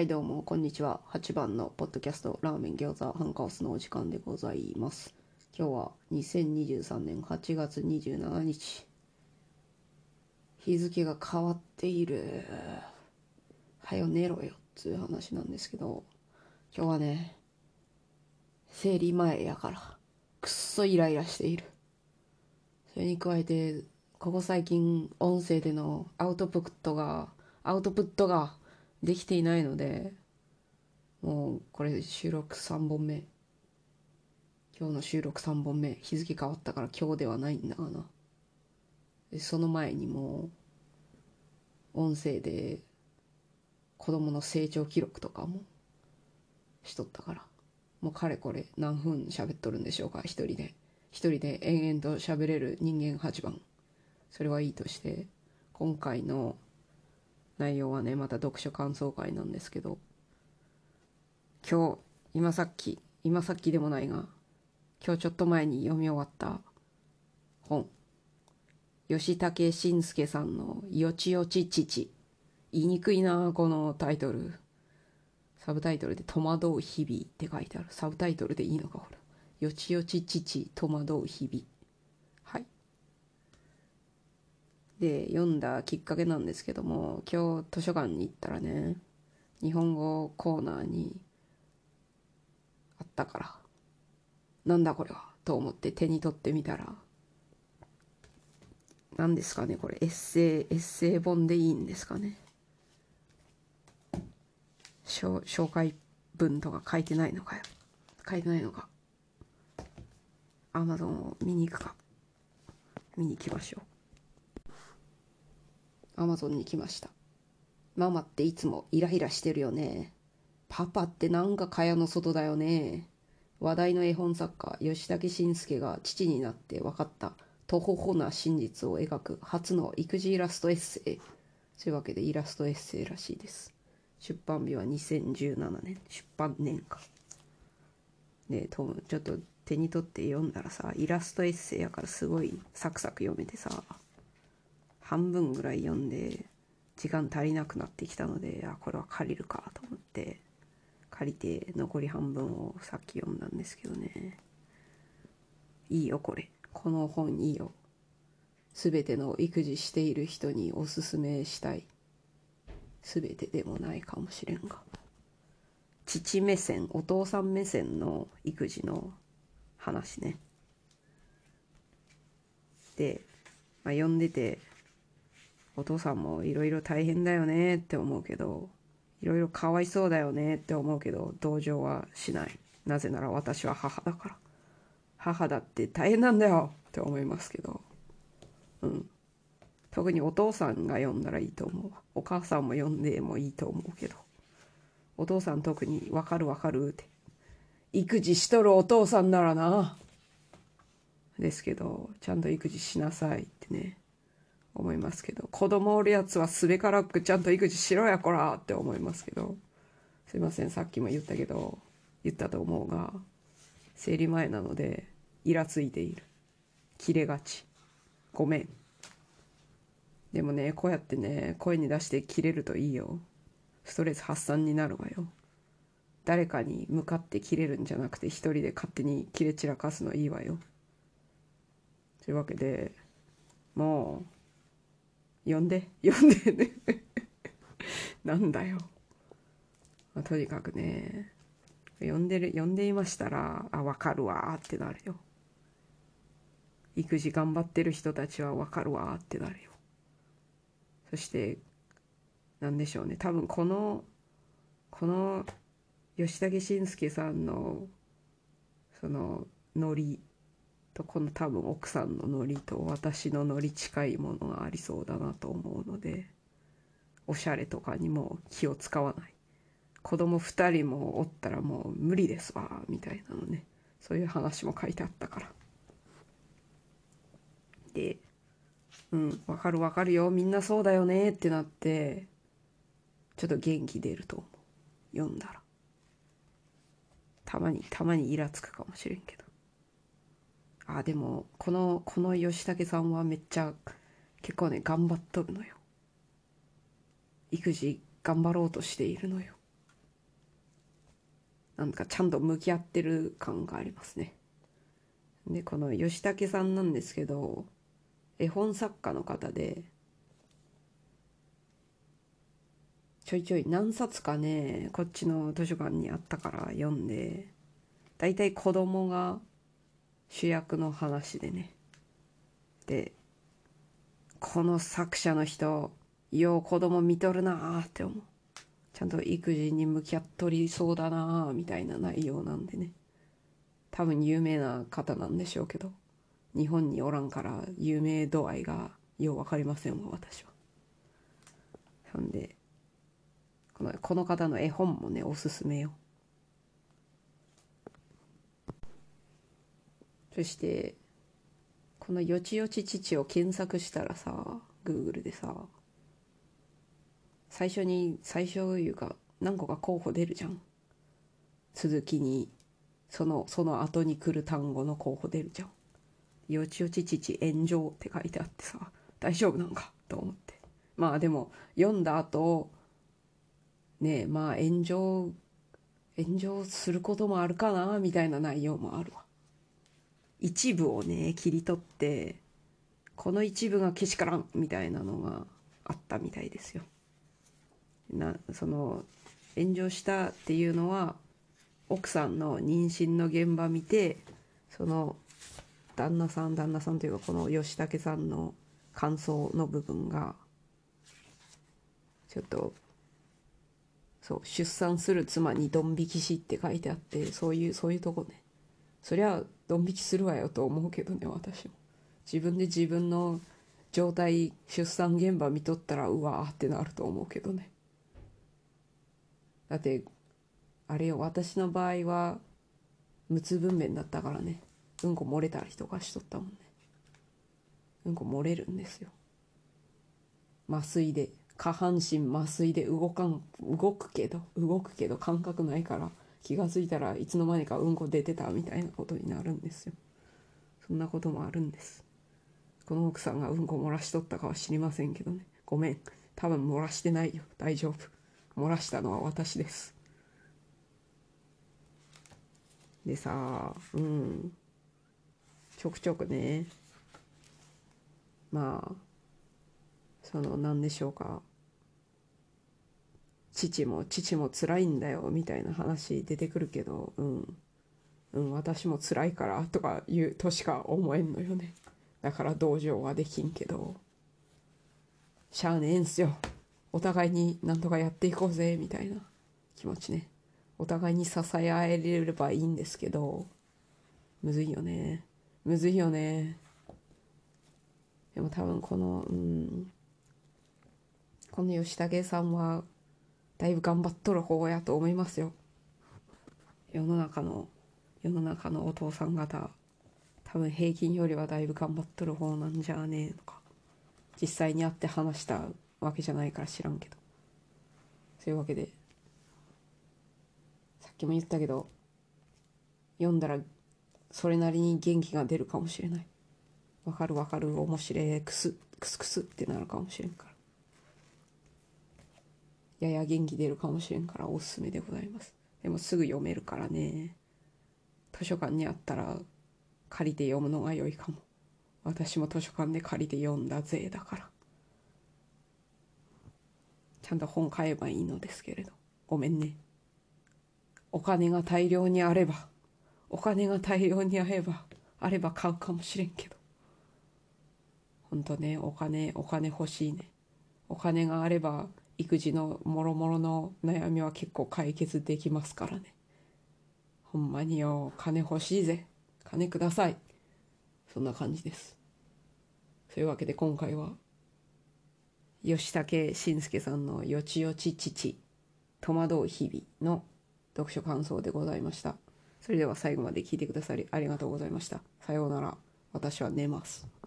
はいどうもこんにちは。8番のポッドキャストラーメン餃子ハンカオスのお時間でございます。今日は2023年8月27日。日付が変わっている。はよ寝ろよっつう話なんですけど。今日はね生理前やからくっそイライラしている。それに加えてここ最近音声でのアウトプットがアウトプットができていないのでもうこれ収録3本目。今日の収録3本目。日付変わったから今日ではないんだがなその前にも音声で子供の成長記録とかもしとったから。もうかれこれ何分喋っとるんでしょうか？一人で。一人で延々と喋れる人間8番。それはいいとして今回の内容はねまた読書感想会なんですけど。今日今さっき今さっきでもないが今日ちょっと前に読み終わった本。吉武慎介さんの「よちよち父」言いにくいなこのタイトル。サブタイトルで「戸惑う日々」って書いてある。サブタイトルでいいのかほら「よちよち父戸惑う日々」はいで読んだきっかけなんですけども今日図書館に行ったらね日本語コーナーにあったからなんだこれはと思って手に取ってみたら何ですかねこれエッセイエッセイ本でいいんですかね。紹介文とか書いてないのかよ。書いてないのか。アマゾンを見に行くか。見に行きましょう。アマゾンに来ました。ママっていつもイライラしてるよね。パパってなんか蚊帳の外だよね。話題の絵本作家吉武慎介が父になって分かった。とほほな真実を描く初の育児イラストエッセイ。というわけでイラストエッセイらしいです。出版日は2017年。出版年かでトムちょっと手に取って読んだらさイラストエッセイやからすごいサクサク読めてさ。半分ぐらい読んで時間足りなくなってきたのであこれは借りるかと思って借りて残り半分をさっき読んだんですけどね。いいよこれ。この本いいよ。全ての育児している人におすすめしたい。全てでもないかもしれんが。父目線お父さん目線の育児の話ね。で、まあ、読んでてお父さんもいろいろ大変だよねって思うけどいろいろかわいそうだよねって思うけど同情はしない。なぜなら私は母だから。母だって大変なんだよって思いますけど。うん。特にお父さんが読んだらいいと思う。お母さんも読んでもいいと思うけど。お父さん特に「分かる分かる」って。育児しとるお父さんならな。ですけどちゃんと育児しなさいってね。思いますけど子供おるやつはすべからくちゃんと育児しろやこらって思いますけどすいませんさっきも言ったけど言ったと思うが生理前なのでイラついている。切れがち。ごめん。でもねこうやってね声に出して切れるといいよ。ストレス発散になるわよ。誰かに向かって切れるんじゃなくて一人で勝手に切れ散らかすのいいわよ。というわけでもう呼んで呼んでね。なんだよ、まあ、とにかくね呼んでる呼んでいましたらあ分かるわってなるよ。育児頑張ってる人たちは分かるわってなるよ。そして何でしょうね。多分このこの吉武慎介さんのそのノリとこの多分奥さんのノリと私のノリ近いものがありそうだなと思うのでおしゃれとかにも気を使わない。子供2人もおったらもう無理ですわみたいなのね。そういう話も書いてあったから。でうんわかるわかるよ。みんなそうだよねってなってちょっと元気出ると思う。読んだら。たまにたまにイラつくかもしれんけど。あでもこのこの吉武さんはめっちゃ結構ね頑張っとるのよ育児頑張ろうとしているのよなんかちゃんと向き合ってる感がありますね。でこの吉武さんなんですけど絵本作家の方でちょいちょい何冊かねこっちの図書館にあったから読んで大体子供が主役の話でね。でこの作者の人よう子供見とるなーって思う。ちゃんと育児に向き合っとりそうだなーみたいな内容なんでね。多分有名な方なんでしょうけど日本におらんから有名度合いがよう分かりませんわ私は。ほんでこのこの方の絵本もねおすすめよ。そしてこの「よちよち父」を検索したらさ Google でさ最初に最初いうか何個か候補出るじゃん。続きにそのその後に来る単語の候補出るじゃん。よちよち父炎上って書いてあってさ大丈夫なんか？と思って。まあでも読んだ後ねえまあ炎上炎上することもあるかなみたいな内容もあるわ。一部をね切り取ってこの一部がけしからんみたいなのがあったみたいですよ。なその炎上したっていうのは奥さんの妊娠の現場見てその旦那さん旦那さんというかこの吉武さんの感想の部分がちょっとそう出産する妻にドン引きしって書いてあってそういうそういうとこね。そりゃドン引きするわよと思うけどね私も。自分で自分の状態出産現場見とったらうわーってなると思うけどね。だってあれよ私の場合は無痛分娩だったからね。うんこ漏れたりとかしとったもんね。うんこ漏れるんですよ。麻酔で下半身麻酔で動かん動くけど動くけど感覚ないから。気が付いたらいつの間にかうんこ出てたみたいなことになるんですよ。そんなこともあるんです。この奥さんがうんこ漏らしとったかは知りませんけどね。ごめん。多分漏らしてないよ。大丈夫。漏らしたのは私です。でさうん。ちょくちょくね。まあその何でしょうか。父も父も辛いんだよみたいな話出てくるけどうん。うん私も辛いからとか言うとしか思えんのよね。だから同情はできんけど。しゃあねえんすよ。お互いになんとかやっていこうぜみたいな気持ちね。お互いに支え合えればいいんですけど。むずいよね。むずいよね。でも多分このうん。この吉武さんはだいぶ頑張っとる方やと思いますよ。世の中の世の中のお父さん方多分平均よりはだいぶ頑張っとる方なんじゃねえのか実際に会って話したわけじゃないから知らんけど。そういうわけでさっきも言ったけど読んだらそれなりに元気が出るかもしれない。わかるわかる面白いくすくすくすってなるかもしれんから。やや元気出るかもしれんからおすすめでございます。でもすぐ読めるからね。図書館にあったら借りて読むのが良いかも。私も図書館で借りて読んだぜだから。ちゃんと本買えばいいのですけれど。ごめんね。お金が大量にあればお金が大量にあればあれば買うかもしれんけど。ほんとねお金お金欲しいね。お金があれば育児のもろもろの悩みは結構解決できますからね。ほんまによ金欲しいぜ。金ください。そんな感じです。そういうわけで今回は吉武慎介さんの「よちよち父戸惑う日々」の読書感想でございました。それでは最後まで聞いてくださりありがとうございました。さようなら。私は寝ます。